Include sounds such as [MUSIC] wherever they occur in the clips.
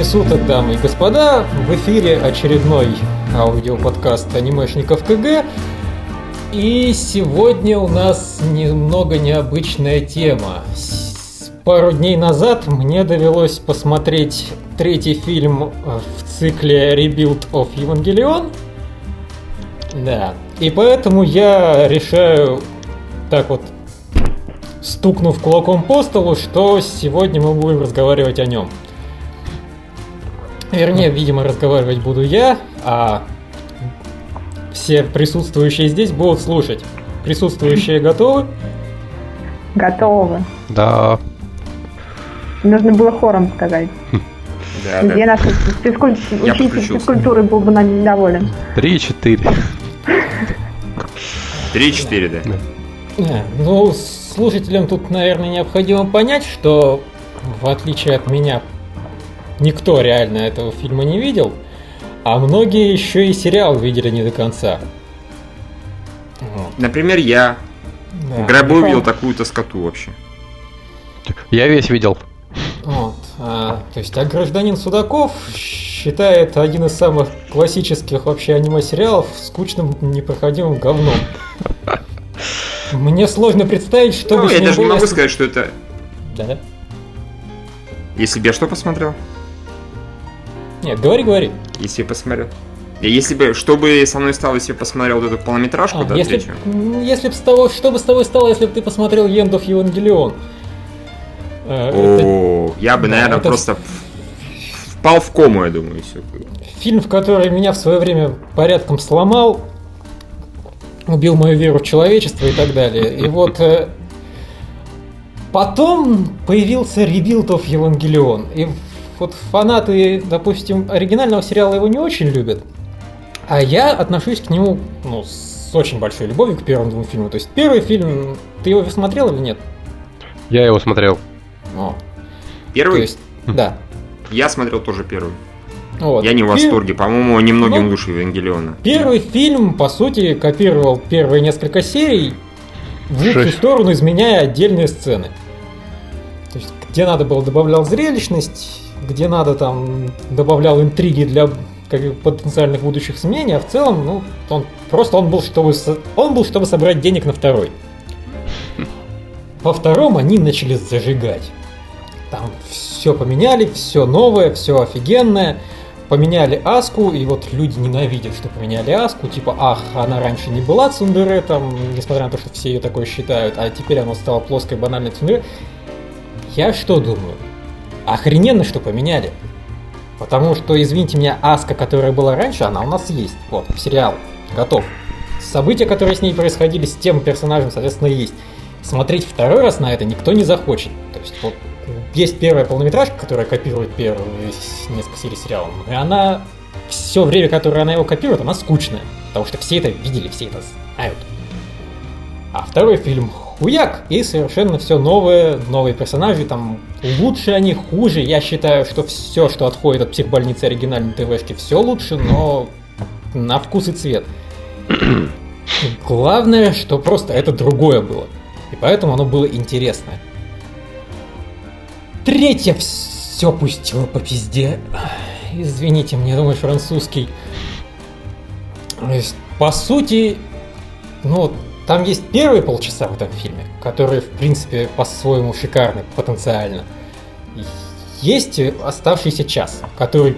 Времени суток, дамы и господа! В эфире очередной аудиоподкаст анимешников КГ. И сегодня у нас немного необычная тема. Пару дней назад мне довелось посмотреть третий фильм в цикле Rebuild of Evangelion. Да. И поэтому я решаю так вот стукнув кулаком по столу, что сегодня мы будем разговаривать о нем. Вернее, видимо, разговаривать буду я, а все присутствующие здесь будут слушать. Присутствующие [LAUGHS] готовы? Готовы. Да. Нужно было хором сказать. [LAUGHS] Да, Где да. наш физкуль- учитель физкультуры был бы нам недоволен. Три-четыре. [LAUGHS] 3-4, да. Не, Ну, слушателям тут, наверное, необходимо понять, что в отличие от меня, никто реально этого фильма не видел, а многие еще и сериал видели не до конца. Вот, Например, я да. в гробу видел такую-то скоту вообще. Я весь видел. Вот, а, то есть, а гражданин Судаков считает один из самых классических вообще аниме-сериалов скучным, непроходимым говном. Мне сложно представить, что Ну, бы с я ним даже не могу если- сказать, что это... Да. Если бы я что посмотрел? Нет, говори, говори. Если я посмотрел. И Если бы, что бы со мной стало, если я посмотрел вот эту полнометражку, А, да, если, м, если бы с того, что бы с тобой стало, если бы ты посмотрел Евангелион? Э, это О, я бы, наверное, просто впал в кому, я думаю, все. фильм, в который меня в свое время порядком сломал, убил мою веру в человечество и так далее. И вот э, потом появился Rebuild of Евангелион. И вот фанаты, допустим, оригинального сериала его не очень любят. А я отношусь к нему ну, с очень большой любовью к первым двум фильмам. То есть первый фильм, ты его смотрел или нет? Я его смотрел. О, Первый? То есть, да. Я смотрел тоже первый. Вот. Я не в восторге. По-моему, немногим Ну, лучше Евангелиона. Первый фильм, по сути, копировал первые несколько серий в лучшую Шесть. сторону, изменяя отдельные сцены. То есть, где надо было, добавлял зрелищность, где надо, там, добавлял интриги для как потенциальных будущих сменений, а в целом, ну, он просто он был, чтобы, он был, чтобы собрать денег на второй. Во втором они начали зажигать. Там все поменяли, все новое, все офигенное. Поменяли Аску, и вот люди ненавидят, что поменяли Аску. Типа, ах, она раньше не была Цундере, там, несмотря на то, что все ее такой считают, а теперь она стала плоской банальной Цундере. Я что думаю? Охрененно, что поменяли. Потому что, извините меня, Аска, которая была раньше, она у нас есть. Вот, сериал. Готов. События, которые с ней происходили, с тем персонажем, соответственно, есть. Смотреть второй раз на это никто не захочет. То есть, вот, есть первая полнометражка, которая копирует первые несколько серий сериала. И она все время, которое она его копирует, она скучная. Потому что все это видели, все это знают. А второй фильм хуяк, и совершенно все новое, новые персонажи, там лучше они, хуже. Я считаю, что все, что отходит от психбольницы оригинальной ТВшки, все лучше, но на вкус и цвет. [CLEARS THROAT] Главное, что просто это другое было. И поэтому оно было интересное. Третье все пустило по пизде. Извините, мне думаю, французский. По сути, ну, там есть первые полчаса в этом фильме, которые, в принципе, по-своему шикарны потенциально. Есть оставшийся час, который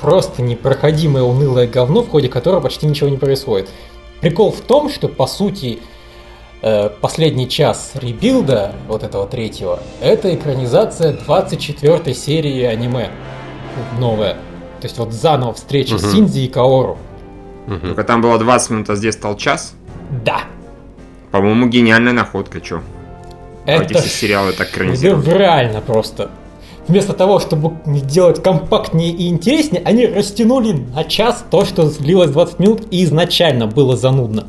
просто непроходимое унылое говно, в ходе которого почти ничего не происходит. Прикол в том, что, по сути, э, последний час ребилда, вот этого третьего, это экранизация 24 серии аниме. Новая. То есть вот заново встреча Мгм. Синдзи и Каору. Мгм. Только там было 20 минут, а здесь стал час. Да. По-моему, гениальная находка, чё? Это Эти все сериалы так экранизированы. шедеврально просто. Вместо того, чтобы делать компактнее и интереснее, они растянули на час то, что длилось 20 минут и изначально было занудно.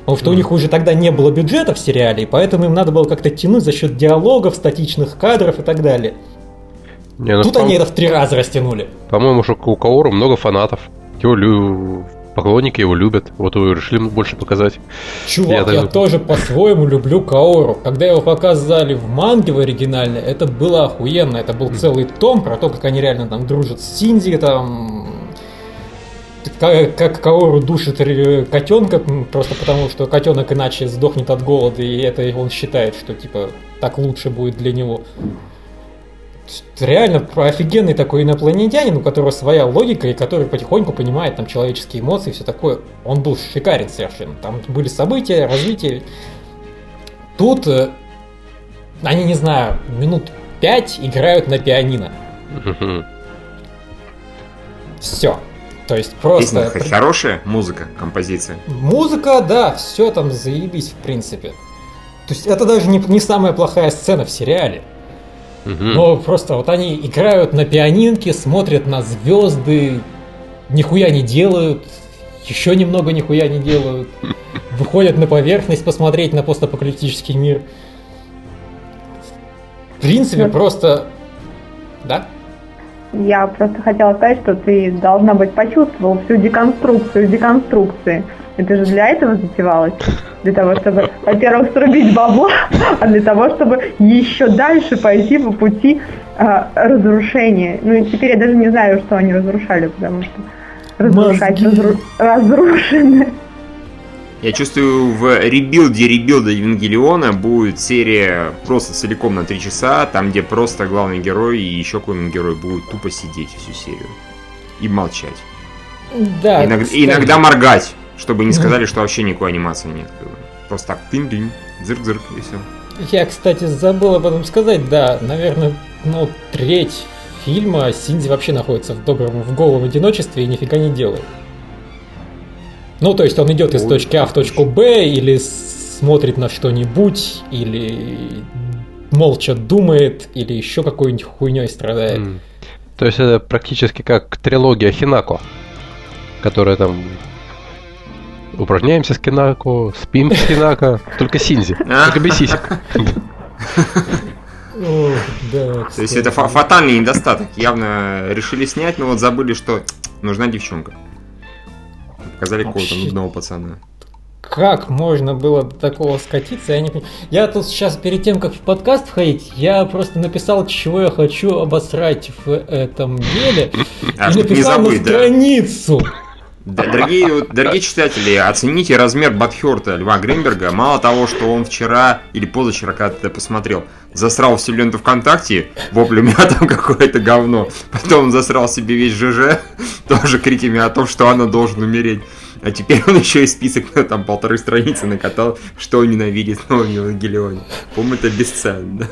Потому что у них уже тогда не было бюджета в сериале, и поэтому им надо было как-то тянуть за счет диалогов, статичных кадров и так далее. Не, ну, Тут по- они это в три раза растянули. По-моему, что у Каору много фанатов. Его лю- поклонники его любят. Вот его решили больше показать. Чувак, я, я тоже по-своему люблю Каору. Когда его показали в манге в оригинальной, это было охуенно. Это был целый том про то, как они реально там дружат с Синди, там как, как Каору душит котенка, просто потому что котенок иначе сдохнет от голода, и это он считает, что типа так лучше будет для него. Реально офигенный такой инопланетянин, у которого своя логика, и который потихоньку понимает там человеческие эмоции и все такое. Он был шикарен совершенно. Там были события, развитие. Тут э, они, не знаю, минут пять играют на пианино. Все. То есть просто... Песня хорошая музыка, композиция. Музыка, да, все там заебись, в принципе. То есть это даже не, не самая плохая сцена в сериале. Угу. Но просто вот они играют на пианинке, смотрят на звезды, нихуя не делают, еще немного нихуя не делают, [LAUGHS] выходят на поверхность посмотреть на постапокалиптический мир. В принципе, просто... Да? Я просто хотела сказать, что ты должна быть почувствовал всю деконструкцию деконструкции. Это же для этого затевалось. Для того, чтобы, во-первых, срубить бабло, а для того, чтобы еще дальше пойти по пути э, разрушения. Ну и теперь я даже не знаю, что они разрушали, потому что разрушать разру... разрушены. Я чувствую, в ребилде ребилда Евангелиона будет серия просто целиком на 3 часа, там где просто главный герой и еще какой-нибудь герой будут тупо сидеть всю серию и молчать. Да. Иногда, иногда моргать, чтобы не сказали, что вообще никакой анимации нет. Просто так тынь-дынь, дзырк-дзырк и все. Я, кстати, забыл об этом сказать, да, наверное, ну, треть фильма Синди вообще находится в добром, в голом одиночестве и нифига не делает. Ну, то есть он идет из точки А в точку Б, или смотрит на что-нибудь, или молча думает, или еще какой-нибудь хуйней страдает. Mm. То есть это практически как трилогия Хинако, которая там упражняемся с Кинако, спим с Кинако, только Синзи, только без сисек. [LAUGHS] То есть это фатальный недостаток. Явно решили снять, но вот забыли, что нужна девчонка. Показали какого-то нудного пацана. Как можно было до такого скатиться, я не. Я тут сейчас, перед тем, как в подкаст входить, я просто написал, чего я хочу обосрать в этом деле. [LAUGHS] А, и написал на страницу. Дорогие, дорогие читатели, оцените размер Батхерта Льва Гринберга. Мало того, что он вчера или позавчера, когда ты посмотрел, засрал всю ленту ВКонтакте, вопли, у меня там какое-то говно. Потом он засрал себе весь ЖЖ, тоже криками о том, что она должен умереть. А теперь он еще и список, ну, там, полторы страницы накатал, что он ненавидит в новом Евангелионе. По-моему, это бесценно?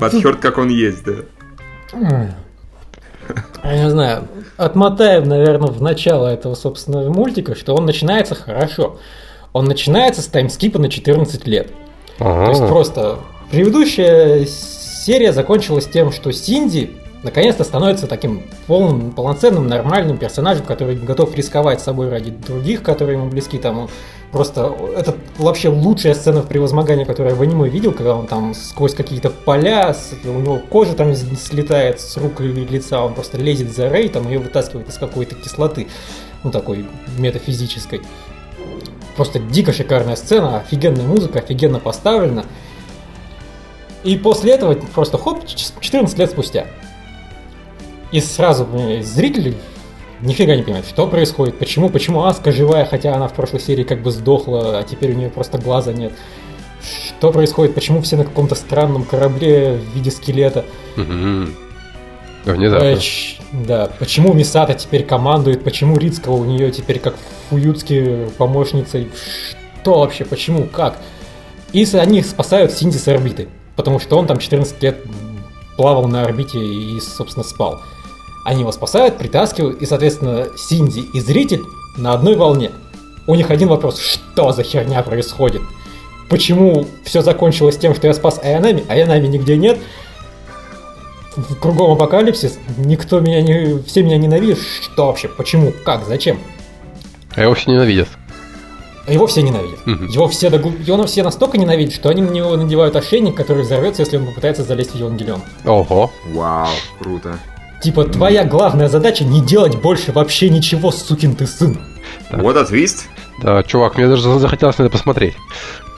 Батхерт, как он есть, да. Я не знаю, отмотаем, наверное, в начало этого, собственно, мультика, что он начинается хорошо. Он начинается с таймскипа на 14 лет. А-а-а. То есть просто предыдущая серия закончилась тем, что Синди наконец-то становится таким полным, полноценным, нормальным персонажем, который готов рисковать собой ради других, которые ему близки. Там просто это вообще лучшая сцена в превозмогании, которую я в аниме видел, когда он там сквозь какие-то поля, у него кожа там слетает с рук и лица, он просто лезет за Рей, там ее вытаскивает из какой-то кислоты, ну такой метафизической. Просто дико шикарная сцена, офигенная музыка, офигенно поставлена. И после этого просто хоп, 14 лет спустя. И сразу зрители нифига не понимают, что происходит, почему, почему Аска живая, хотя она в прошлой серии как бы сдохла, а теперь у нее просто глаза нет. Что происходит, почему все на каком-то странном корабле в виде скелета. Внезапно. Э, да, почему Мисата теперь командует, почему Рицкого у нее теперь как Фуюцки помощницей, что вообще, почему, как. И они спасают Синди с орбиты, потому что он там 14 лет плавал на орбите и, собственно, спал. Они его спасают, притаскивают, и, соответственно, Синди и зритель на одной волне. У них один вопрос, что за херня происходит? Почему все закончилось тем, что я спас Айанами, а Айанами нигде нет? В кругом апокалипсис, никто меня не... Все меня ненавидят. Что вообще? Почему? Как? Зачем? А его все ненавидят. А его все ненавидят. Угу. Его, все догл... его все настолько ненавидят, что они на него надевают ошейник, который взорвется, если он попытается залезть в Евангелион. Ого. Вау, круто. Типа, твоя главная задача не делать больше вообще ничего, сукин ты сын. Так. Вот отвист. Да, чувак, мне даже захотелось на это посмотреть.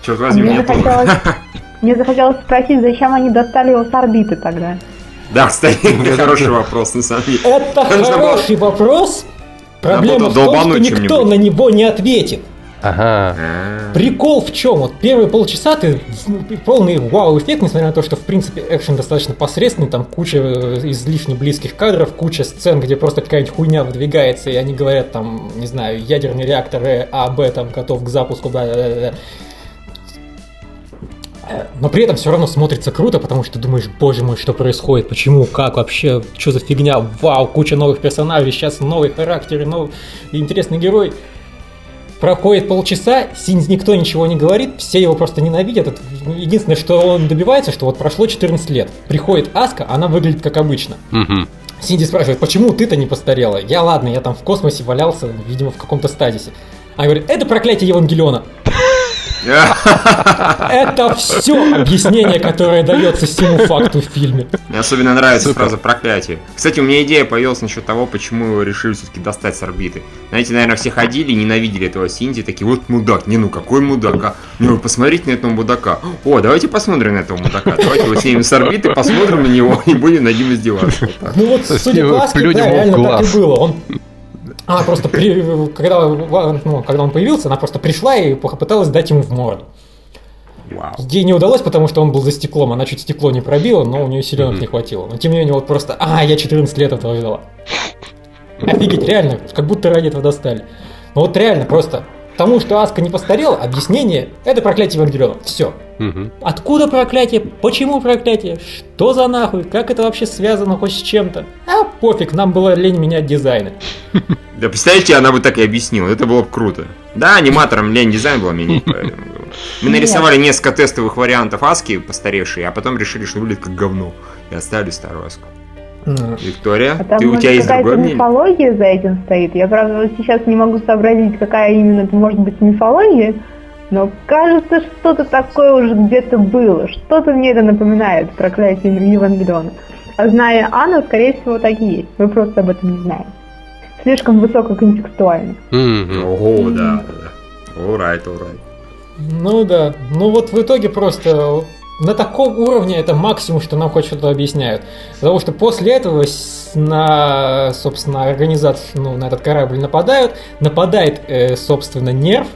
Черт возьми, Мне захотелось, [LAUGHS] мне захотелось спросить, зачем они достали его с орбиты тогда. Да, кстати, [LAUGHS] это хороший вопрос, на самом деле. Это хороший вопрос. Проблема в том, что никто на него не ответит. Ага. А, Прикол в чем? Вот первые полчаса ты полный вау-эффект, несмотря на то, что в принципе экшен достаточно посредственный, там куча э, излишне близких кадров, куча сцен, где просто какая-нибудь хуйня выдвигается, и они говорят там, не знаю, ядерный реактор э, А, Б там готов к запуску, да, да, да, Но при этом все равно смотрится круто, потому что ты думаешь, боже мой, что происходит, почему, как вообще, что за фигня, вау, куча новых персонажей, сейчас новый характер, новый интересный герой. Проходит полчаса, никто ничего не говорит, все его просто ненавидят. Это единственное, что он добивается, что вот прошло 14 лет. Приходит Аска, она выглядит как обычно. Синди спрашивает, почему ты-то не постарела? Я ладно, я там в космосе валялся, видимо, в каком-то стазисе. Она говорит, это проклятие Евангелиона. Это все объяснение, которое дается всему факту в фильме. Мне особенно нравится Супер. фраза проклятие. Кстати, у меня идея появилась насчет того, почему его решили все-таки достать с орбиты. Знаете, наверное, все ходили и ненавидели этого Синди, такие, вот мудак, не ну какой мудак, а? Ну посмотрите на этого мудака. О, давайте посмотрим на этого мудака. Давайте вот снимем с орбиты, посмотрим на него и будем над ним издеваться. Вот. Ну вот, судя его по плюнем да, реально так и было. Он... Она просто, при... когда, ну, когда он появился, она просто пришла и попыталась дать ему в морду. Вау. Ей не удалось, потому что он был за стеклом, она чуть стекло не пробила, но у нее силенок Мгм. не хватило. Но тем не менее, вот просто, а, я 14 лет этого ждала. Офигеть, реально, как будто ради этого достали. Но вот реально, просто тому, что Аска не постарела, объяснение – это проклятие Евангелиона. Все. Мгм. Откуда проклятие? Почему проклятие? Что за нахуй? Как это вообще связано хоть с чем-то? А пофиг, нам было лень менять дизайны. [LAUGHS] Да представляете, она бы так и объяснила, это было бы круто. Да, аниматорам лень дизайн было менять, поэтому. Мы нарисовали несколько тестовых вариантов Аски постаревшие, а потом решили, что выглядит как говно. И оставили старую Аску. М, Виктория, А там, ты, у может, тебя есть какая-то другое мнение? мифология за этим стоит. Я, правда, вот сейчас не могу сообразить, какая именно это может быть мифология, но кажется, что-то такое уже где-то было. Что-то мне это напоминает, проклятие Евангелиона. А зная Анну, скорее всего, так и есть. Вы просто об этом не знаете. Слишком высококонтекстуально. Мгм. Ого, да, да. Alright, alright. Ну да, ну вот в итоге просто на таком уровне это максимум, что нам хоть что-то объясняют. Потому что после этого на, собственно, организацию, ну, на этот корабль нападают, нападает, э, собственно, нерв.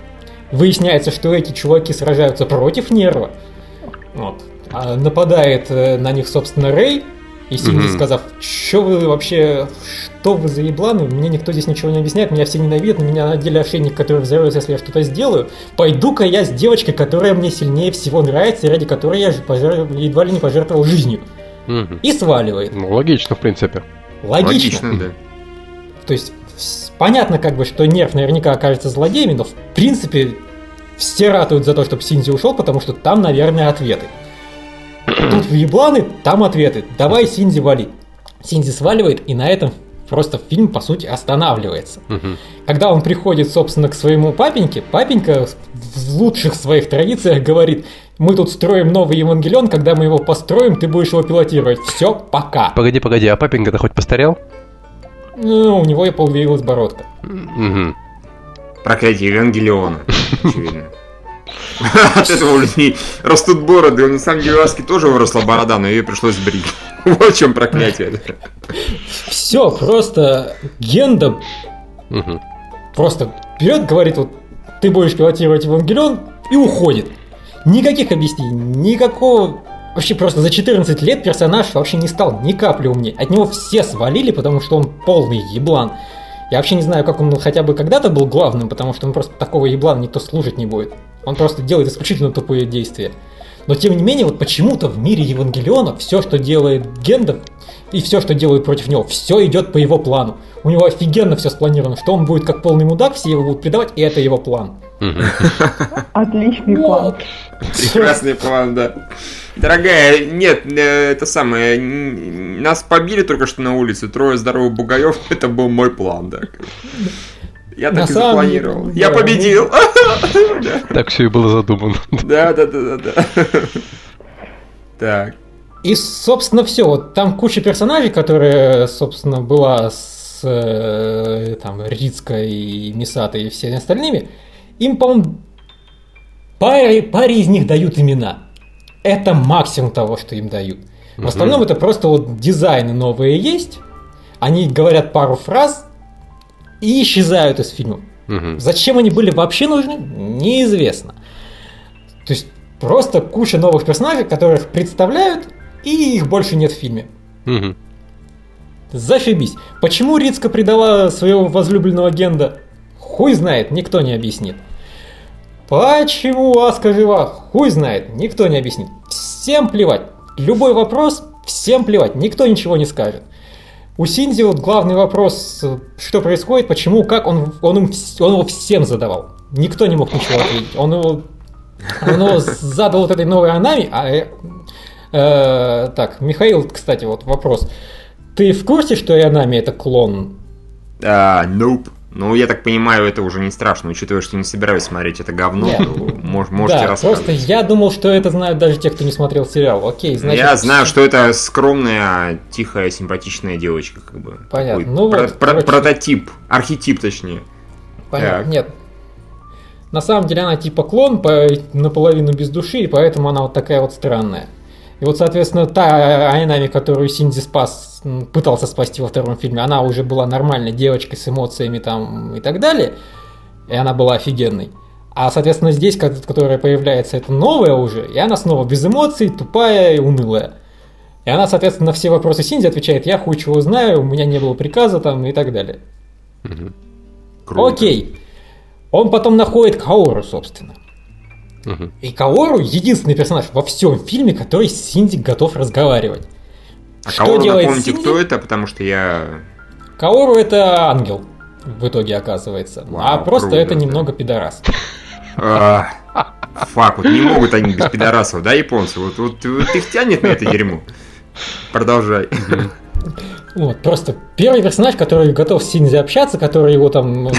Выясняется, что эти чуваки сражаются против нерва. Вот. А нападает э, на них, собственно, Рэй. И Синди Мгм. сказав, что вы вообще, что вы за ебланы, мне никто здесь ничего не объясняет, меня все ненавидят, на меня надели ошейник, который взорвется, если я что-то сделаю. Пойду-ка я с девочкой, которая мне сильнее всего нравится, и ради которой я же пожер- едва ли не пожертвовал жизнью. Мгм. И сваливает. Ну, логично, в принципе. Логично. Логично, да. То есть, понятно как бы, что Нерв наверняка окажется злодеями, но в принципе все ратуют за то, чтобы Синзи ушел, потому что там, наверное, ответы. Тут ебланы, там ответы. Давай, Синзи, вали. Синзи сваливает, и на этом просто фильм, по сути, останавливается. Когда он приходит, собственно, к своему папеньке, папенька в лучших своих традициях говорит, мы тут строим новый Евангелион, когда мы его построим, ты будешь его пилотировать. Все, пока. Погоди, погоди, а папенька-то хоть постарел? Ну, у него и появилась бородка. Мгм. Проклятие Евангелиона, очевидно. От этого у людей растут бороды. На самом деле у Аски тоже выросла борода, но ее пришлось брить. Вот в чем проклятие. Все, просто Генда просто берет, говорит, вот ты будешь пилотировать Евангелион и уходит. Никаких объяснений, никакого... Вообще просто за 14 лет персонаж вообще не стал ни капли умнее. От него все свалили, потому что он полный еблан. Я вообще не знаю, как он хотя бы когда-то был главным, потому что он просто такого еблана никто служить не будет. Он просто делает исключительно тупые действия. Но тем не менее, вот почему-то в мире Евангелиона все, что делает Гендер, и все, что делают против него, все идет по его плану. У него офигенно все спланировано, что он будет как полный мудак, все его будут предавать, и это его план. Отличный план. Прекрасный план, да. Дорогая, нет, э, это самое, нас побили только что на улице, трое здоровых бугаев, [LAUGHS] это был мой план, да. Я так и запланировал. Я победил. [LAUGHS] Так все и было задумано. Да, да, да, да, да. Так. И, собственно, все. Вот там куча персонажей, которые, собственно, была с э, там, Рицкой и Мисатой и всеми остальными. Им, по-моему, паре, паре из них дают имена. Это максимум того, что им дают. В остальном это просто вот дизайны новые есть. Они говорят пару фраз и исчезают из фильма. Мгм. Зачем они были вообще нужны, неизвестно. То есть просто куча новых персонажей, которых представляют, и их больше нет в фильме. Мгм. Зашибись. Почему Рицка предала своего возлюбленного Генда? Хуй знает, никто не объяснит. Почему Аска жива? Хуй знает, никто не объяснит. Всем плевать. Любой вопрос, всем плевать, никто ничего не скажет. У Синзи вот главный вопрос, что происходит, почему, как, он, он, им он его всем задавал. Никто не мог ничего ответить. Он его, он его задал вот этой новой Анами, а... э, э, так, Михаил, кстати, вот вопрос. Ты в курсе, что Янами это клон? А, nope. Ну, я так понимаю, это уже не страшно, учитывая, что не собираюсь смотреть это говно, Нет. то мож- можете да, просто я думал, что это знают даже те, кто не смотрел сериал. Окей, значит... Я знаю, что это скромная, тихая, симпатичная девочка, как бы. Понятно. Такой Ну про- вот, про- короче. прототип, архетип, точнее. Понятно. Так. Нет. На самом деле она типа клон, по- наполовину без души, и поэтому она вот такая вот странная. И вот, соответственно, та Айнами, которую Синди спас, пытался спасти во втором фильме, она уже была нормальной девочкой с эмоциями там и так далее, и она была офигенной. А, соответственно, здесь, ко- которая появляется, это новая уже, и она снова без эмоций, тупая и унылая. И она, соответственно, на все вопросы Синди отвечает, я хуй чего знаю, у меня не было приказа там и так далее. Мгм. Круто. Окей. Он потом находит Каору, собственно. Мгм. И Каору единственный персонаж во всем фильме, который с Синди готов разговаривать. А Что кого делает напомните, Синди? кто это, потому что я... Каору это ангел, в итоге оказывается. Вау, а просто круто, это да. немного пидорас. А, Фак, вот не могут они без пидорасов, да, японцы? Вот, вот, вот их тянет на это дерьмо. Продолжай. Вот, просто первый персонаж, который готов с Синди общаться, который его там ну,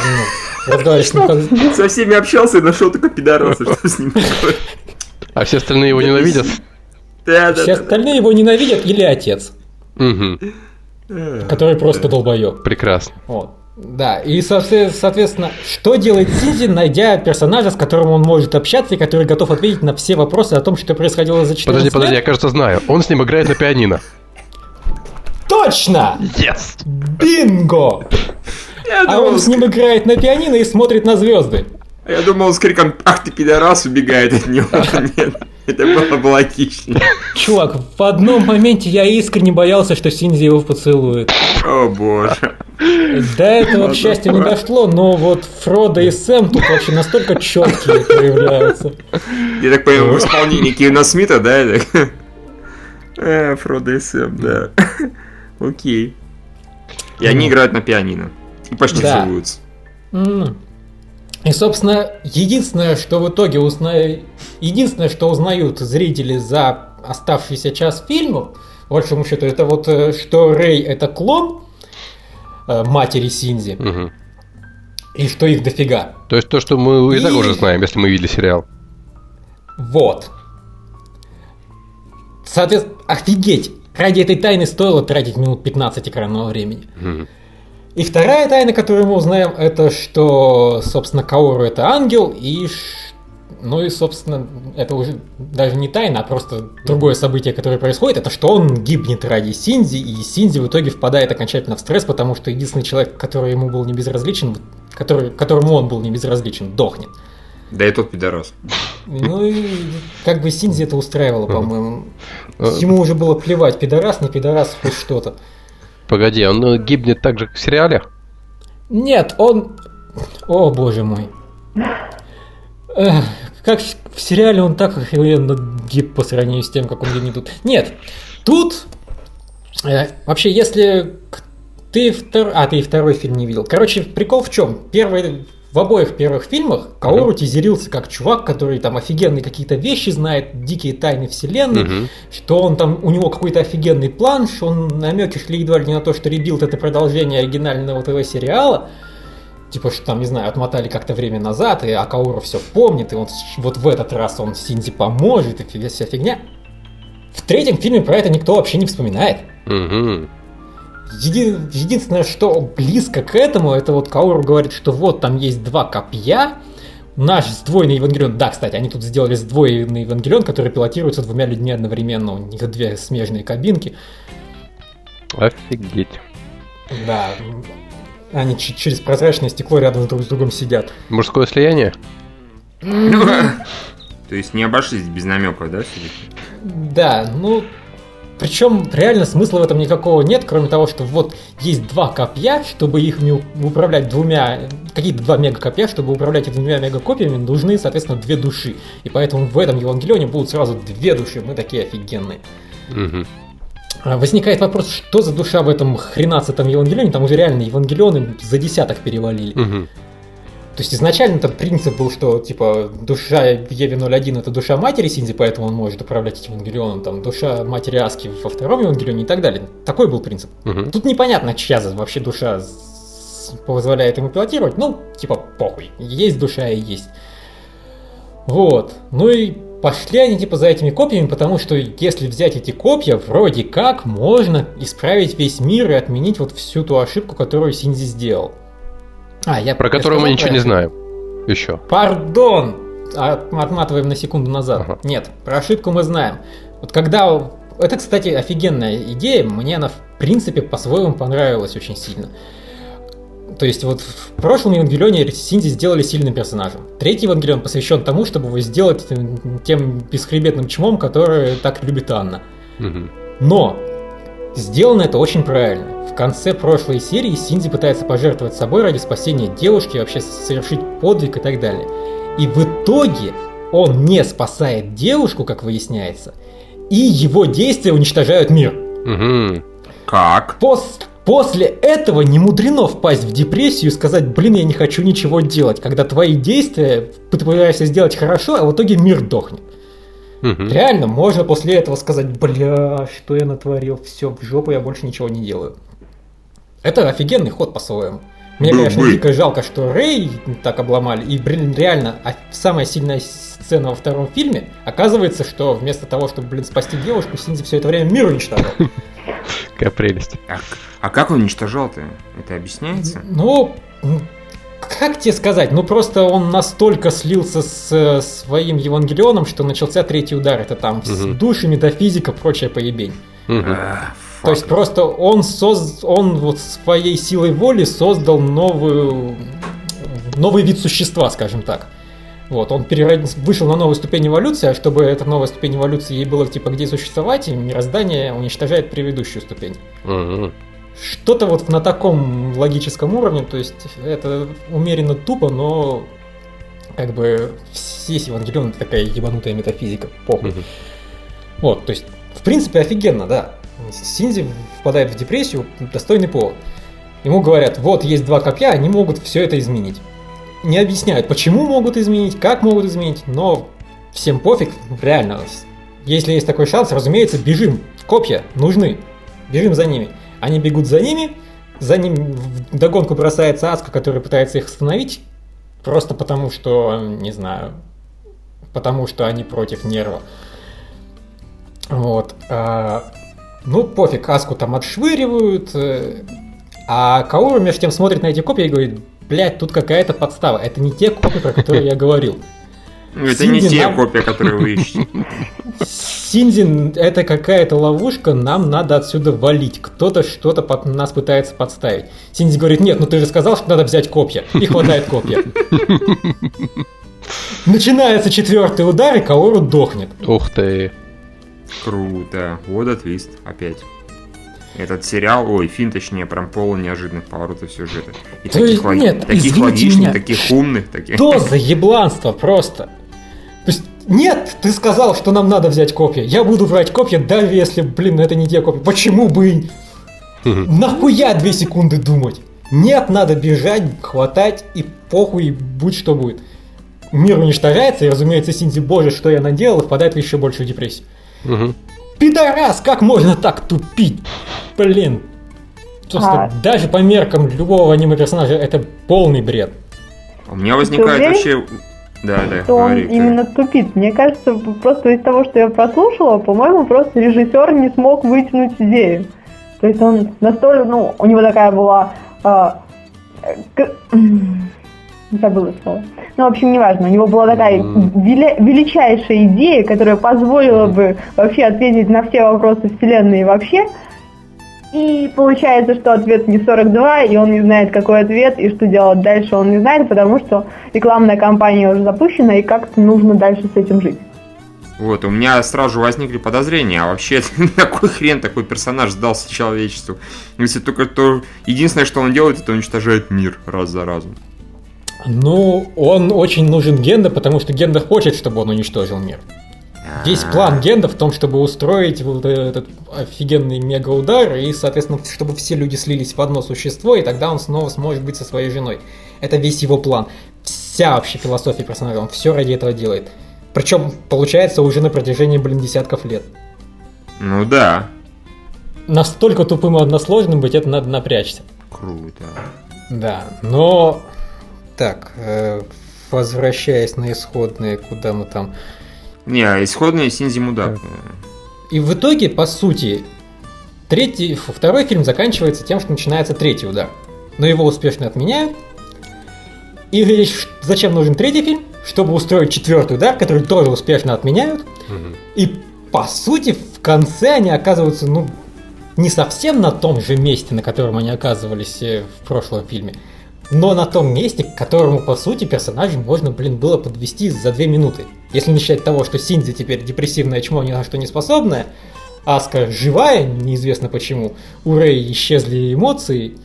разговаривает с ним как- Со всеми общался и нашел только пидораса, что с ним. А все остальные его ненавидят? Да, да, Все остальные его ненавидят или отец, который просто долбоеб. Прекрасно. Вот. Да, и соотве- соответственно, что делает Синди, найдя персонажа, с которым он может общаться и который готов ответить на все вопросы о том, что происходило за 14 Подожди, подожди, я, кажется, знаю. Он с ним играет на пианино. Точно! Yes! Бинго! Я А думал, он с ним играет на пианино и смотрит на звезды. я думал, он с криком «Ах ты пидорас!» убегает от него. [LAUGHS] Нет, это было бы логичнее. Чувак, в одном моменте я искренне боялся, что Синзи его поцелует. О боже. До этого, к счастью, не дошло, но вот Фродо и Сэм тут вообще настолько четкие проявляются. Я так понимаю, в исполнении Кевина Смита, да? Э, Фродо и Сэм, да. Окей. И они играют на пианино. И почти Да. целуются. И, собственно, единственное, что в итоге узнают, единственное, что узнают зрители за оставшийся час фильма, по большому счету, это вот, э, что Рэй это клон э, матери Синзи, Мгм. и что их дофига. То есть то, что мы и так И- уже знаем, если мы видели сериал. Вот. Соответственно, офигеть! Ради этой тайны стоило тратить минут 15 экранного времени. Мгм. И вторая тайна, которую мы узнаем, это что, собственно, Каору это ангел, и ну и, собственно, это уже даже не тайна, а просто другое событие, которое происходит, это что он гибнет ради Синзи, и Синзи в итоге впадает окончательно в стресс, потому что единственный человек, который ему был не безразличен, который, которому он был не безразличен, дохнет. Да и тот пидорас. Ну и как бы Синзи это устраивало, по-моему. Э, Ему уже было плевать, пидорас, не пидорас, хоть что-то. Погоди, он э, гибнет так же, как в сериале? Нет, он... О, боже мой. Эх, как в сериале он так охрененно гиб по сравнению с тем, как он гибнет тут. Нет, тут... э, вообще, если ты втор... А, ты и второй фильм не видел. Короче, прикол в чем? Первый... В обоих первых фильмах Каору тизерился как чувак, который там офигенные какие-то вещи знает, дикие тайны вселенной, Мгм. что он там, у него какой-то офигенный план, что он намеки шли едва ли не на то, что Ребилд это продолжение оригинального ТВ-сериала. Типа, что там, не знаю, отмотали как-то время назад, и Акауру все помнит, и он вот в этот раз он Синди поможет, и вся фигня. В третьем фильме про это никто вообще не вспоминает. Угу. Еди- единственное, что близко к этому, это вот Кауру говорит, что вот там есть два копья, наш сдвоенный Евангелион, да, кстати, они тут сделали сдвоенный Евангелион, который пилотируется двумя людьми одновременно, у них две смежные кабинки, Офигеть. да, они ч- через прозрачное стекло рядом друг с другом сидят. Мужское слияние? То есть не обошлись без намеков, да, все-таки? Да, ну, причем реально смысла в этом никакого нет, кроме того, что вот есть два копья, чтобы их управлять двумя, какие-то два мега копья, чтобы управлять двумя мега копьями, нужны, соответственно, две души. И поэтому в этом Евангелионе будут сразу две души, мы такие офигенные. Угу. Возникает вопрос, что за душа в этом хренадцатом Евангелионе, там уже реально Евангелионы за десяток перевалили. Угу. То есть изначально там принцип был, что типа душа Еве-01 это душа матери Синзи, поэтому он может управлять этим Евангелионом, там душа матери Аски во втором Евангелионе и так далее. Такой был принцип. Угу. Тут непонятно, чья вообще душа позволяет ему пилотировать, ну, типа, похуй. Есть душа и есть. Вот. Ну и пошли они типа за этими копьями, потому что если взять эти копья, вроде как можно исправить весь мир и отменить вот всю ту ошибку, которую Синзи сделал. А, я Про я которую мы ничего про не знаем. Еще. Пардон! От- Отматываем на секунду назад. Ага. Нет, про ошибку мы знаем. Вот когда... Это, кстати, офигенная идея. Мне она, в принципе, по-своему понравилась очень сильно. То есть вот в прошлом Евангелионе Синди сделали сильным персонажем. Третий Евангелион посвящен тому, чтобы его сделать тем- тем бесхребетным чмом, который так любит Анна. Угу. Но сделано это очень правильно. В конце прошлой серии Синди пытается пожертвовать собой ради спасения девушки, вообще совершить подвиг и так далее. И в итоге он не спасает девушку, как выясняется, и его действия уничтожают мир. Угу. Как? Пос- после этого не мудрено впасть в депрессию и сказать, блин, я не хочу ничего делать, когда твои действия ты пытаешься сделать хорошо, а в итоге мир дохнет. Угу. Реально, можно после этого сказать, бля, что я натворил, все, в жопу я больше ничего не делаю. Это офигенный ход по-своему. Мне, Был конечно, бы. дико жалко, что Рэй так обломали. И, блин, реально, а самая сильная сцена во втором фильме, оказывается, что вместо того, чтобы, блин, спасти девушку, Синзи все это время мир уничтожал. [LAUGHS] Какая прелесть. А, а как он уничтожал-то? Это объясняется? Ну, как тебе сказать, ну просто он настолько слился с э, своим Евангелионом, что начался третий удар. Это там Мгм. души, метафизика, прочая поебень. А, То есть просто он соз... он вот своей силой воли создал новую новый вид существа, скажем так. Вот, он перерод- вышел на новую ступень эволюции, а чтобы эта новая ступень эволюции ей было типа где существовать, и мироздание уничтожает предыдущую ступень. Мгм. Что-то вот на таком логическом уровне, то есть это умеренно тупо, но как бы весь Евангелион это такая ебанутая метафизика, похуй. Мгм. Вот, то есть, в принципе, офигенно, да. Синзи впадает в депрессию, достойный повод. Ему говорят, вот есть два копья, они могут все это изменить. Не объясняют, почему могут изменить, как могут изменить, но всем пофиг, реально. Если есть такой шанс, разумеется, бежим. Копья нужны. Бежим за ними. Они бегут за ними, за ним в догонку бросается Аска, которая пытается их остановить, просто потому что, не знаю, потому что они против нерва. Вот. а, ну, пофиг, Аску там отшвыривают. э, А Кауру между тем смотрит на эти копии и говорит, блядь, тут какая-то подстава. Это не те копии, про которые я говорил. Ну, Это не Синди те нам- копии, которые вы ищете. Синзин, это какая-то ловушка, нам надо отсюда валить. Кто-то что-то под нас пытается подставить. Синзи говорит, нет, ну ты же сказал, что надо взять копья. И хватает копья. Начинается четвертый удар, и Каору дохнет. Ух ты. Круто. Вот твист. Опять. Этот сериал, ой, фильм, точнее, прям полон неожиданных поворотов сюжета. И То таких, есть, лог- нет, таких извините логичных, меня. таких умных, таких... Что за ебланство просто? Нет, ты сказал, что нам надо взять копья. Я буду брать копья, даже если, блин, это не те копья. Почему бы. Нахуя две секунды думать? Нет, надо бежать, хватать и похуй, будь что будет. Мир уничтожается, и, разумеется, Синди, боже, что я наделал, и впадает в еще большую депрессию. Мгм. Пидорас, как можно так тупить? Блин. Просто А. даже по меркам любого аниме-персонажа это полный бред. У меня возникает вообще Да, да, что он Виктор. именно тупит. Мне кажется, просто из того, что я прослушала, по-моему, просто режиссер не смог вытянуть идею. То есть он настолько, ну, у него такая была... э, к- Забыла слово. Ну, в общем, неважно. У него была такая веля- величайшая идея, которая позволила бы вообще ответить на все вопросы Вселенной вообще. И получается, что ответ не 42, и он не знает, какой ответ, и что делать дальше он не знает, потому что рекламная кампания уже запущена, и как-то нужно дальше с этим жить. Вот, у меня сразу возникли подозрения, а вообще [LAUGHS] на кой хрен такой персонаж сдался человечеству? Если только то... Единственное, что он делает, это уничтожает мир раз за разом. Ну, он очень нужен Генда, потому что Генда хочет, чтобы он уничтожил мир. Весь А, план Генда в том, чтобы устроить вот этот офигенный мега-удар, и, соответственно, чтобы все люди слились в одно существо, и тогда он снова сможет быть со своей женой. Это весь его план. Вся вообще философия персонажа, он все ради этого делает. Причем, получается, уже на протяжении, блин, десятков лет. Ну да, Настолько тупым и односложным быть, это надо напрячься. круто. Да, но... Так, э, возвращаясь на исходные, куда мы там... Не, а исходный Синзи Мудак. И в итоге, по сути, третий, второй фильм заканчивается тем, что начинается третий удар. Но его успешно отменяют. И зачем нужен третий фильм? Чтобы устроить четвертый удар, который тоже успешно отменяют. Мгм. И по сути, в конце они оказываются, ну, не совсем на том же месте, на котором они оказывались э, в прошлом фильме, но на том месте, к которому, по сути, персонажей можно, блин, было подвести за две минуты. Если не считать того, что Синдзи теперь депрессивное чмо, ни на что не способное, Аска живая, неизвестно почему, у Рэй исчезли эмоции,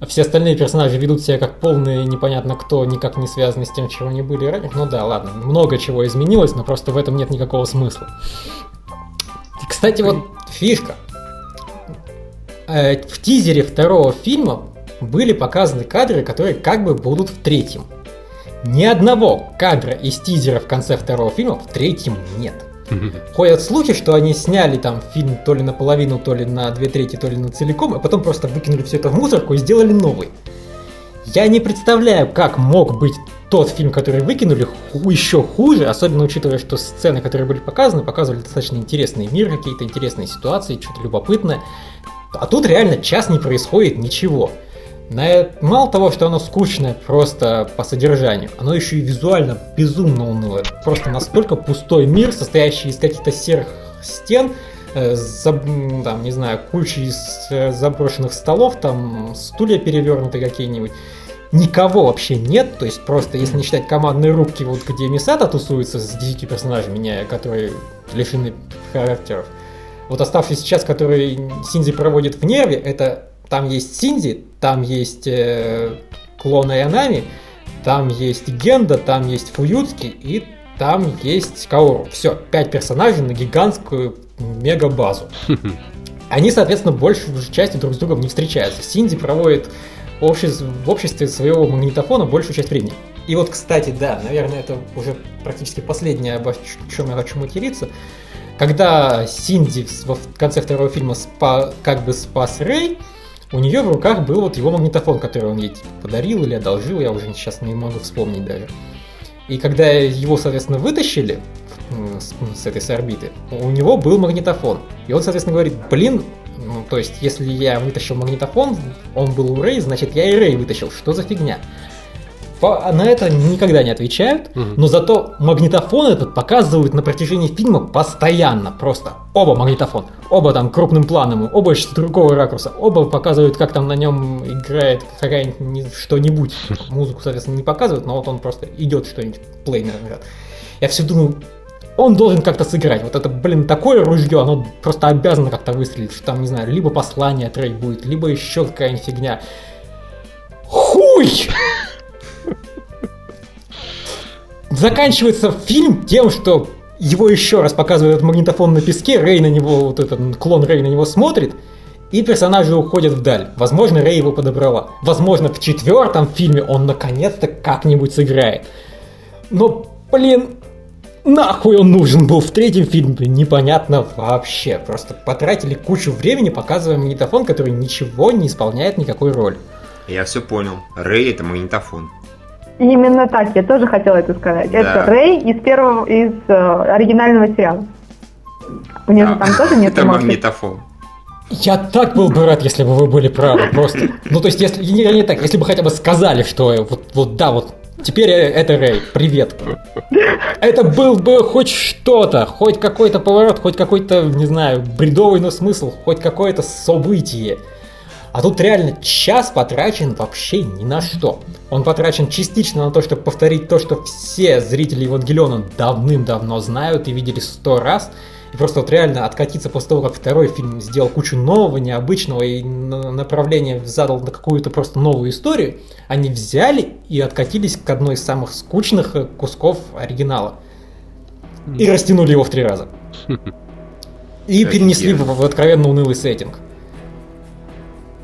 а все остальные персонажи ведут себя как полные непонятно кто, никак не связаны с тем, чего они были ранее. Ну да, ладно, много чего изменилось, но просто в этом нет никакого смысла. И, кстати, вот фишка. Э, В тизере второго фильма были показаны кадры, которые как бы будут в третьем. Ни одного кадра из тизера в конце второго фильма в третьем нет. [LAUGHS] Ходят слухи, что они сняли там фильм то ли наполовину, то ли на две трети, то ли на целиком, а потом просто выкинули все это в мусорку и сделали новый. Я не представляю, как мог быть тот фильм, который выкинули, ху- еще хуже, особенно учитывая, что сцены, которые были показаны, показывали достаточно интересный мир, какие-то интересные ситуации, что-то любопытное. А тут реально час не происходит ничего. На э- Мало того, что оно скучное просто по содержанию, оно еще и визуально безумно унылое. Просто настолько пустой мир, состоящий из каких-то серых стен, э, заб- там, не знаю, кучи из э, заброшенных столов, там стулья перевернуты какие-нибудь. Никого вообще нет, то есть просто, если не считать командные рубки, вот где Мисата тусуется с 10 персонажами, которые лишены характеров. Вот оставшийся час, который Синзи проводит в нерве, это там есть Синзи, там есть э, клон Аянами, там есть Генда, там есть Фуюцки и там есть Каору. Все, пять персонажей на гигантскую мегабазу. [LAUGHS] Они, соответственно, большую часть друг с другом не встречаются. Синди проводит в обществе, в обществе своего магнитофона большую часть времени. И вот, кстати, да, наверное, это уже практически последнее, обо чем я хочу материться. Когда Синди в конце второго фильма спа- как бы спас Рэй, у нее в руках был вот его магнитофон, который он ей типа, подарил или одолжил, я уже сейчас не могу вспомнить даже. И когда его, соответственно, вытащили с, с этой с орбиты, у него был магнитофон. И он, соответственно, говорит, блин, ну, то есть, если я вытащил магнитофон, он был у Рэй, значит, я и Рэй вытащил. Что за фигня? На это никогда не отвечают, Мгм. но зато магнитофон этот показывают на протяжении фильма постоянно, просто. Оба магнитофон, оба там крупным планом, оба с другого ракурса, оба показывают, как там на нем играет какая-нибудь что-нибудь. [LAUGHS] Музыку, соответственно, не показывают, но вот он просто идет что-нибудь, плей нажат. Я все думаю, он должен как-то сыграть. Вот это, блин, такое ружье, оно просто обязано как-то выстрелить, что там, не знаю, либо послание от Рэй будет, либо еще какая-нибудь фигня. Хуй! [LAUGHS] Заканчивается фильм тем, что его еще раз показывают магнитофон на песке, Рэй на него, вот этот клон Рэй на него смотрит, и персонажи уходят вдаль. Возможно, Рэй его подобрала. Возможно, в четвертом фильме он наконец-то как-нибудь сыграет. Но, блин, нахуй он нужен был в третьем фильме, непонятно вообще. Просто потратили кучу времени, показывая магнитофон, который ничего не исполняет никакой роли. Я все понял. Рэй это магнитофон. Именно так, я тоже хотела это сказать. Да. Это Рэй из первого, из э, оригинального сериала. У нее же там тоже нет Это эмоций. магнитофон. Я так был бы рад, если бы вы были правы, просто. Ну, то есть, если не, не так, если бы хотя бы сказали, что вот, вот да, вот теперь это Рэй, привет. Это был бы хоть что-то, хоть какой-то поворот, хоть какой-то, не знаю, бредовый, но смысл, хоть какое-то событие. А тут реально час потрачен вообще ни на что. Он потрачен частично на то, чтобы повторить то, что все зрители Евангелиона давным-давно знают и видели сто раз. И просто вот реально откатиться после того, как второй фильм сделал кучу нового, необычного и на- направление задал на какую-то просто новую историю, они взяли и откатились к одной из самых скучных э, кусков оригинала. И растянули его в три раза. [LAUGHS] И перенесли в, в откровенно унылый сеттинг.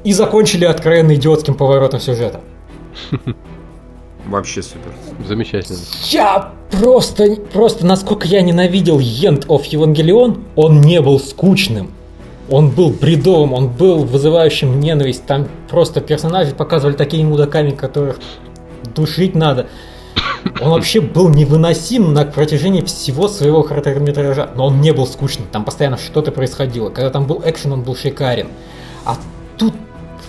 И закончили откровенно идиотским поворотом сюжета. [LAUGHS] Вообще супер. Замечательно. Я просто, просто, насколько я ненавидел End of Evangelion, он не был скучным. Он был бредовым, он был вызывающим ненависть. Там просто персонажи показывали такими мудаками, которых душить надо. Он вообще был невыносим на протяжении всего своего хронометража, но он не был скучным, там постоянно что-то происходило. Когда там был экшен, он был шикарен. А тут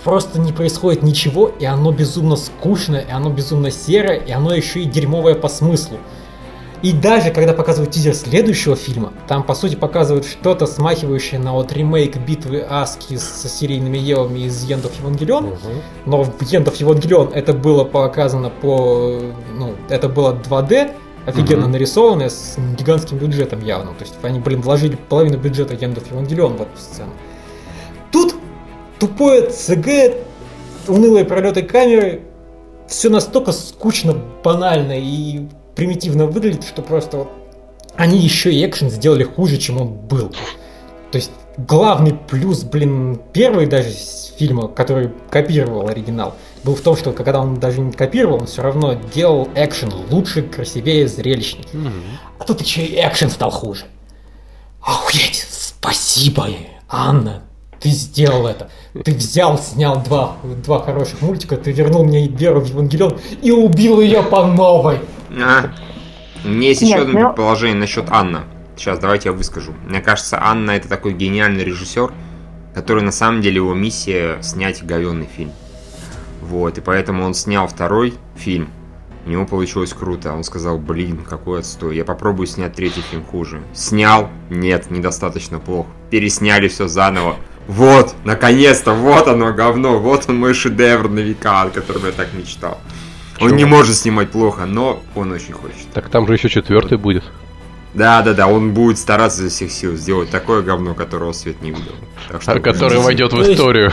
просто не происходит ничего, и оно безумно скучное, и оно безумно серое, и оно еще и дерьмовое по смыслу. И даже когда показывают тизер следующего фильма, там по сути показывают что-то смахивающее на вот ремейк битвы Аски с серийными Евами из End of Evangelion, но в End of Evangelion это было показано по... Ну, это было 2D, офигенно Мгм. нарисованное, с гигантским бюджетом явно. То есть они, блин, вложили половину бюджета End of Evangelion в эту сцену. Тут тупое ЦГ, унылые пролеты камеры, все настолько скучно, банально и примитивно выглядит, что просто вот они еще и экшен сделали хуже, чем он был. То есть главный плюс, блин, первый даже фильма, который копировал оригинал, был в том, что когда он даже не копировал, он все равно делал экшен лучше, красивее, зрелищнее. Мгм. А тут еще и экшен стал хуже. Охуеть, спасибо, Анна, ты сделал это. Ты взял, снял два, два хороших мультика, ты вернул мне веру в Евангелион и убил ее по новой. А, у меня есть еще Нет, одно ну- предположение насчет Анна. Сейчас, давайте я выскажу. Мне кажется, Анна это такой гениальный режиссер, который на самом деле его миссия снять говенный фильм. Вот, и поэтому он снял второй фильм. У него получилось круто. Он сказал, блин, какой отстой. Я попробую снять третий фильм хуже. Снял? Нет, недостаточно плохо. Пересняли все заново. Вот, наконец-то, вот оно говно, вот он мой шедевр на века, о котором я так мечтал. Он Чего? не может снимать плохо, но он очень хочет. Так там же еще четвертый будет. Да, да, да, он будет стараться изо всех сил сделать такое говно, которого свет не видел. Так что- Который войдет в историю.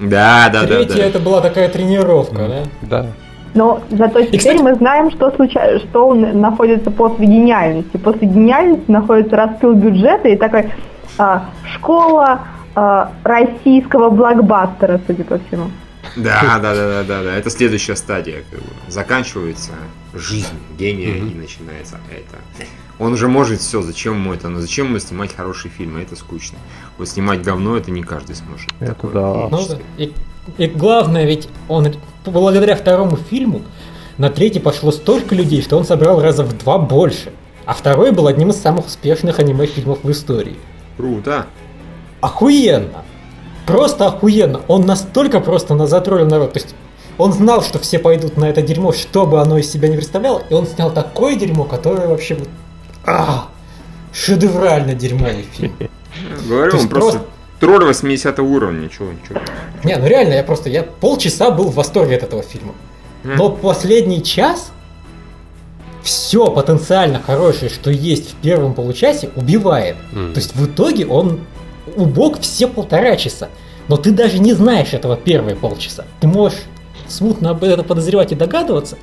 Да, да, да, Третья да. это была такая тренировка, да? Да. Но зато теперь кстати- мы знаем, что, случа... что он находится после гениальности. После гениальности находится распил бюджета и такой а, школа а, российского блокбастера, судя по всему. Да, да, да, да, да, да. Это следующая стадия. Как бы. Заканчивается жизнь гения и начинается это. Он уже может все, зачем ему это? Но зачем ему снимать хорошие фильмы? Это скучно. Вот снимать говно это не каждый сможет. Это Такое да. Ну, и, и главное, ведь он благодаря второму фильму на третий пошло столько людей, что он собрал раза в два больше. А второй был одним из самых успешных аниме-фильмов в истории. Круто. Охуенно! Просто охуенно! Он настолько просто на затроллил народ. То есть он знал, что все пойдут на это дерьмо, что бы оно из себя не представляло, и он снял такое дерьмо, которое вообще вот... А, шедеврально дерьмовый фильм. [LAUGHS] Говорю, он просто тролль 80 уровня. Ничего, ничего. Не, ну реально, я просто, я полчаса был в восторге от этого фильма. Но последний час все потенциально хорошее, что есть в первом получасе, убивает. То есть в итоге он убог все полтора часа. Но ты даже не знаешь этого первые полчаса. Ты можешь смутно об этом подозревать и догадываться,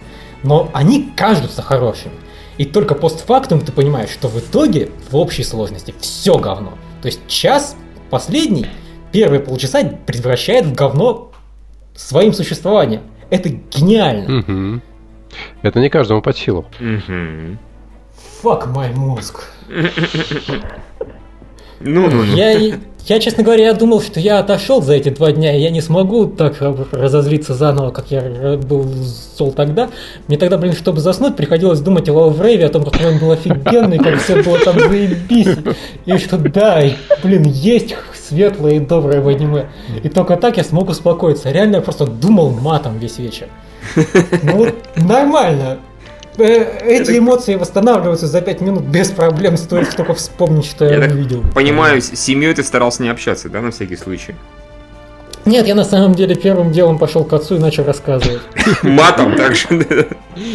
но они кажутся хорошими. И только постфактум ты понимаешь, что в итоге в общей сложности все говно. То есть час последний, первые полчаса превращает в говно своим существованием. Это гениально. Мгм. Это не каждому под силу. Мгм. Fuck мой мозг. [LAUGHS] Ну, ну, ну. Я, я, честно говоря, я думал, что я отошел за эти два дня, и я не смогу так разозлиться заново, как я был зол тогда. Мне тогда, блин, чтобы заснуть, приходилось думать о Лав Рейве, о том, какой он был офигенный, как все было там заебись. И что да, и, блин, есть светлое и доброе в аниме. И только так я смог успокоиться. Реально я просто думал матом весь вечер. Ну нормально. Э, эти эмоции восстанавливаются за 5 минут без проблем, стоит только вспомнить, что я, увидел. понимаю, с семьей ты старался не общаться, да, на всякий случай? Нет, я на самом деле первым делом пошел к отцу и начал рассказывать. [LAUGHS] Матом так же. да.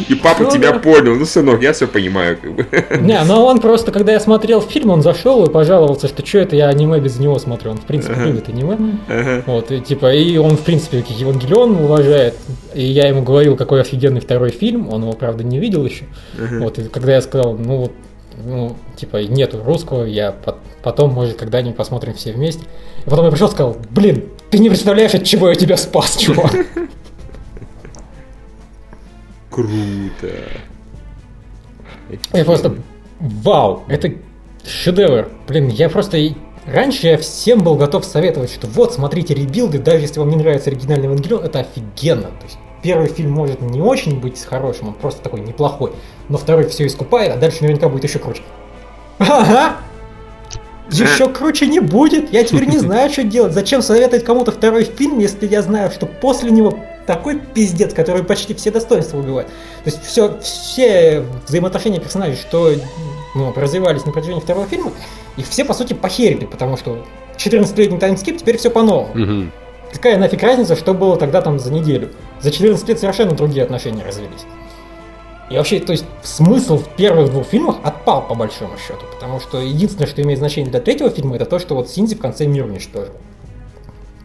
И папа Ну тебя да. понял. Ну, сынок, я все понимаю, как бы. Не, [LAUGHS] но он просто, когда я смотрел фильм, он зашел и пожаловался, что что это я аниме без него смотрю. Он, в принципе, Ага. любит аниме. Ага. Вот, и, типа, и он, в принципе, Евангелион уважает. И я ему говорил, какой офигенный второй фильм. Он его, правда, не видел еще. Ага. Вот, и когда я сказал, ну вот, ну, типа, нету русского, я пот- потом, может, когда-нибудь посмотрим все вместе. И потом я пришел и сказал, блин, ты не представляешь, от чего я тебя спас, [LAUGHS] чувак. Круто. Я просто, вау, это шедевр. Блин, я просто... Раньше я всем был готов советовать, что вот, смотрите ребилды, даже если вам не нравится оригинальный Евангелион, это офигенно. То есть первый фильм может не очень быть хорошим, он просто такой неплохой, но второй все искупает, а дальше наверняка будет еще круче. Ага! Еще круче не будет. Я теперь не знаю, что делать. Зачем советовать кому-то второй фильм, если я знаю, что после него такой пиздец, который почти все достоинства убивает. То есть все, все взаимоотношения персонажей, что ну, развивались на протяжении второго фильма, их все, по сути, похерили, потому что 14-летний таймскип теперь все по-новому. Какая нафиг разница, что было тогда там за неделю? За 14 лет совершенно другие отношения развились. И вообще, то есть, смысл в первых двух фильмах отпал по большому счету, потому что единственное, что имеет значение для третьего фильма, это то, что вот Синзи в конце мир уничтожил.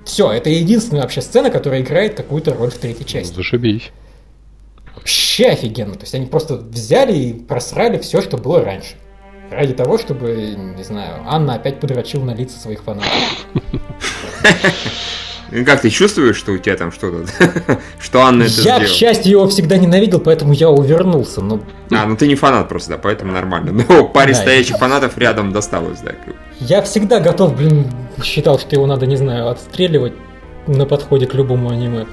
Все, это единственная вообще сцена, которая играет какую-то роль в третьей части. Зашибись. Вообще офигенно. То есть они просто взяли и просрали все, что было раньше. Ради того, чтобы, не знаю, Анна опять подрочила на лица своих фанатов. [LAUGHS] Ну, Как ты чувствуешь, что у тебя там что-то, [LAUGHS] что Анна это я, к сделала? счастью, его всегда ненавидел, поэтому я увернулся. Но А, ну ты не фанат просто, да, поэтому нормально. [LAUGHS] Но паре Да. стоячих фанатов рядом досталось, да. Я всегда готов, блин, считал, что его надо, не знаю, отстреливать на подходе к любому аниме.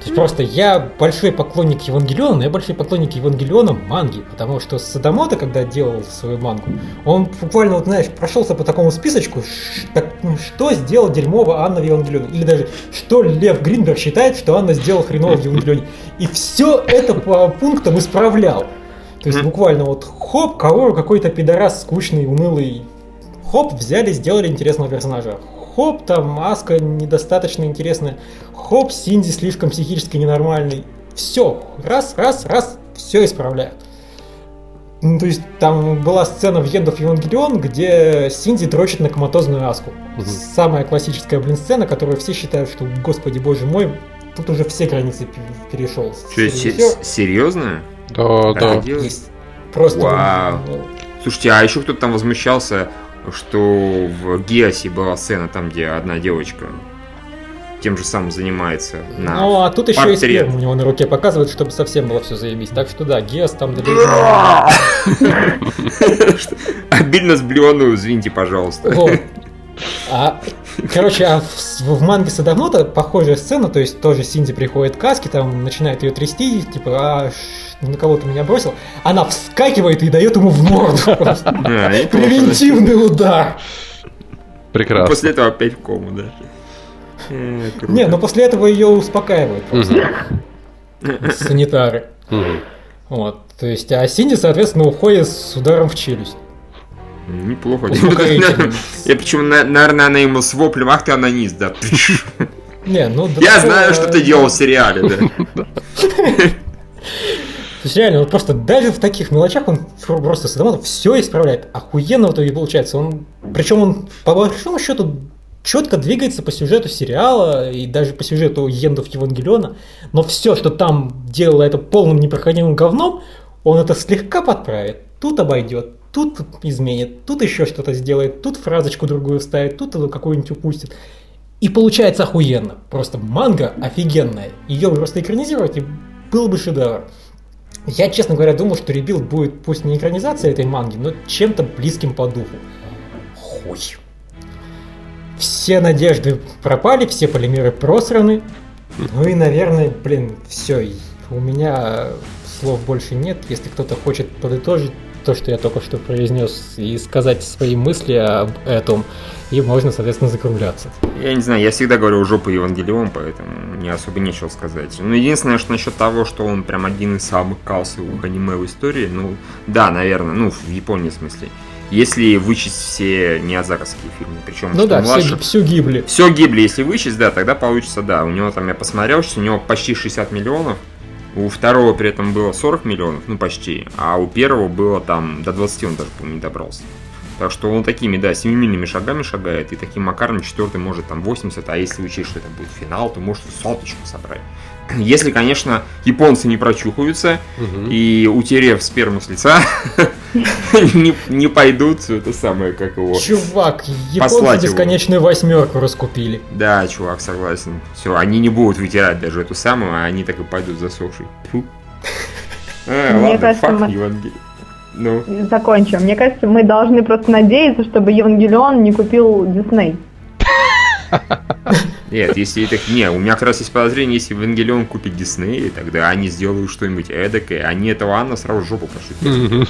То есть просто я большой поклонник Евангелиона, но я большой поклонник Евангелиона манги, потому что Садамото, когда делал свою мангу, он буквально, вот знаешь, прошелся по такому списочку, так, ну, что сделал дерьмово Анна в Евангелионе, или даже что Лев Гринберг считает, что Анна сделала хреново в Евангелионе. И все это по пунктам исправлял. То есть буквально вот хоп, кого какой-то пидорас скучный, унылый, хоп, взяли, сделали интересного персонажа. Хоп, там Аска недостаточно интересная. Хоп, Синдзи слишком психически ненормальный. Все, раз, раз, раз, все исправляют. Ну, то есть там была сцена в End of Evangelion, где Синдзи дрочит на коматозную Аску. Самая классическая, блин, сцена, которую все считают, что, господи боже мой, тут уже все границы пе- перешел. Се- Режиссер серьезно? Да, да. Есть. Просто... Вау. Слушайте, а еще кто-то там возмущался, что в Геосе была сцена там, где одна девочка тем же самым занимается. На... Ну, а тут еще и портрет. сперму у него на руке показывают, чтобы совсем было все заебись. Так что да, Геос там. [LAUGHS] Обильно сблеванную, извините, пожалуйста. А, [LAUGHS] короче, а в, в манге Садамото похожая сцена, то есть тоже Синди приходит к Аске, там начинает ее трясти, типа, а на кого ты меня бросил? Она вскакивает и дает ему в морду. Превентивный удар. Прекрасно. После этого опять в кому, да. Э. Не, но после этого ее успокаивают просто санитары. Вот. То есть, а Синди, соответственно, уходит с ударом в челюсть. Неплохо. [LAUGHS] Я почему, на- наверное, она ему с воплем, ах ты анонист, да. Не, ну, до Я знаю, что ты делал в сериале, да. [LAUGHS] То есть реально, вот просто даже в таких мелочах он просто Садамото все исправляет. Охуенно в итоге получается. Он, причем он по большому счету четко двигается по сюжету сериала и даже по сюжету Ендов Евангелиона, но все, что там делало это полным непроходимым говном, он это слегка подправит, тут обойдет, тут изменит, тут еще что-то сделает, тут фразочку другую вставит, тут какую-нибудь упустит. И получается охуенно. Просто манга офигенная. Ее просто экранизировать и был бы шедевр. Я, честно говоря, думал, что Ребилд будет пусть не экранизация этой манги, но чем-то близким по духу. Хуй. все надежды пропали, все полимеры просраны. Ну и, наверное, блин, все. У меня слов больше нет. Если кто-то хочет подытожить то, что я только что произнес, и сказать свои мысли об этом, и можно, соответственно, закругляться. Я не знаю, я всегда говорю жопу Евангелион, поэтому мне особо нечего сказать. Ну, единственное, что насчет того, что он прям один из самых кассовых аниме в истории, ну, да, наверное, ну, в Японии в смысле. Если вычесть все неазаровские фильмы, причем ну да, младше... все, все гибли. Все гибли, если вычесть, да, тогда получится, да. У него там, я посмотрел, что у него почти 60 миллионов, у второго при этом было 40 миллионов, ну почти, а у первого было там до 20 он даже, по-моему, не добрался. Так что он такими, да, семимильными шагами шагает, и таким макаром четвертый может там 80, а если учесть, что это будет финал, то может соточку собрать. Если, конечно, японцы не прочухаются угу. и, утерев сперму с лица, [LAUGHS] не, не пойдут, это самое, как его... Чувак, японцы бесконечную восьмерку раскупили. Да, чувак, согласен. Все, они не будут вытирать даже эту самую, а они так и пойдут засохшей. А, Мне ладно, кажется, фак, мы... Евангелие. Ну. Закончим. Мне кажется, мы должны просто надеяться, чтобы Евангелион не купил Дисней. [LAUGHS] Нет, если это... Не, у меня как раз есть подозрение, если Евангелион купит Дисней, тогда они сделают что-нибудь эдакое, они этого Анна сразу жопу пошутят.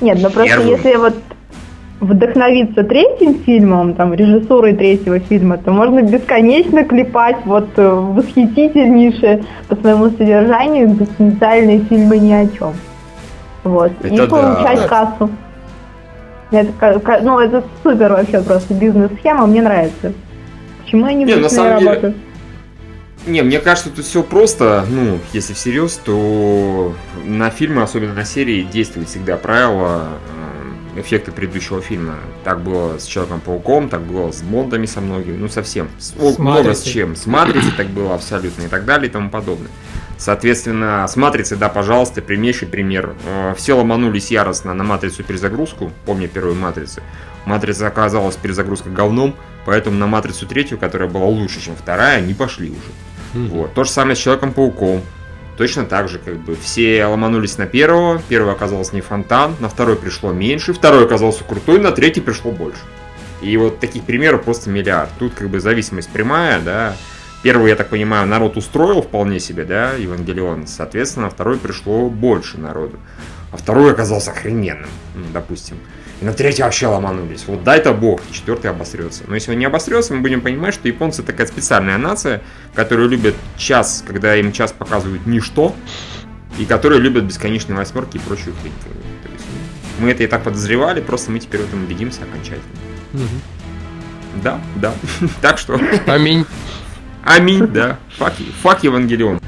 Нет, ну просто если вот вдохновиться третьим фильмом, там, режиссурой третьего фильма, то можно бесконечно клепать вот э, восхитительнейшие по своему содержанию экзистенциальные фильмы ни о чем. Вот. Это и получать да. кассу. Это, ну, это супер вообще просто бизнес-схема, мне нравится. Почему я не, на самом деле... Не, мне кажется, тут все просто, ну, если всерьез, то на фильмы, особенно на серии, действует всегда правило э, эффекта предыдущего фильма. Так было с Человеком-пауком, так было с Бондами со многими, ну совсем. С, с много с чем. С Матрицей так было абсолютно и так далее и тому подобное. Соответственно, с матрицей, да, пожалуйста, примейший пример. Э, все ломанулись яростно на матрицу перезагрузку, помню первую матрицу. Матрица оказалась перезагрузка говном, поэтому на матрицу третью, которая была лучше, чем вторая, не пошли уже. Mm-hmm. Вот. То же самое с Человеком-пауком. Точно так же, как бы, все ломанулись на первого, первый оказался не фонтан, на второй пришло меньше, второй оказался крутой, на третий пришло больше. И вот таких примеров просто миллиард. Тут как бы зависимость прямая, да, Первый, я так понимаю, народ устроил вполне себе, да, Евангелион. Соответственно, второй пришло больше народу. А второй оказался охрененным, допустим. И на третий вообще ломанулись. Вот дай-то бог, четвертый обосрется. Но если он не обосрется, мы будем понимать, что японцы такая специальная нация, которая любит час, когда им час показывают ничто, и которые любят бесконечные восьмерки и прочую хрень. То есть, мы это и так подозревали, просто мы теперь в этом убедимся окончательно. Угу. Да, да. [LAUGHS] так что. Аминь. Аминь, да. Фак, фак Евангелион.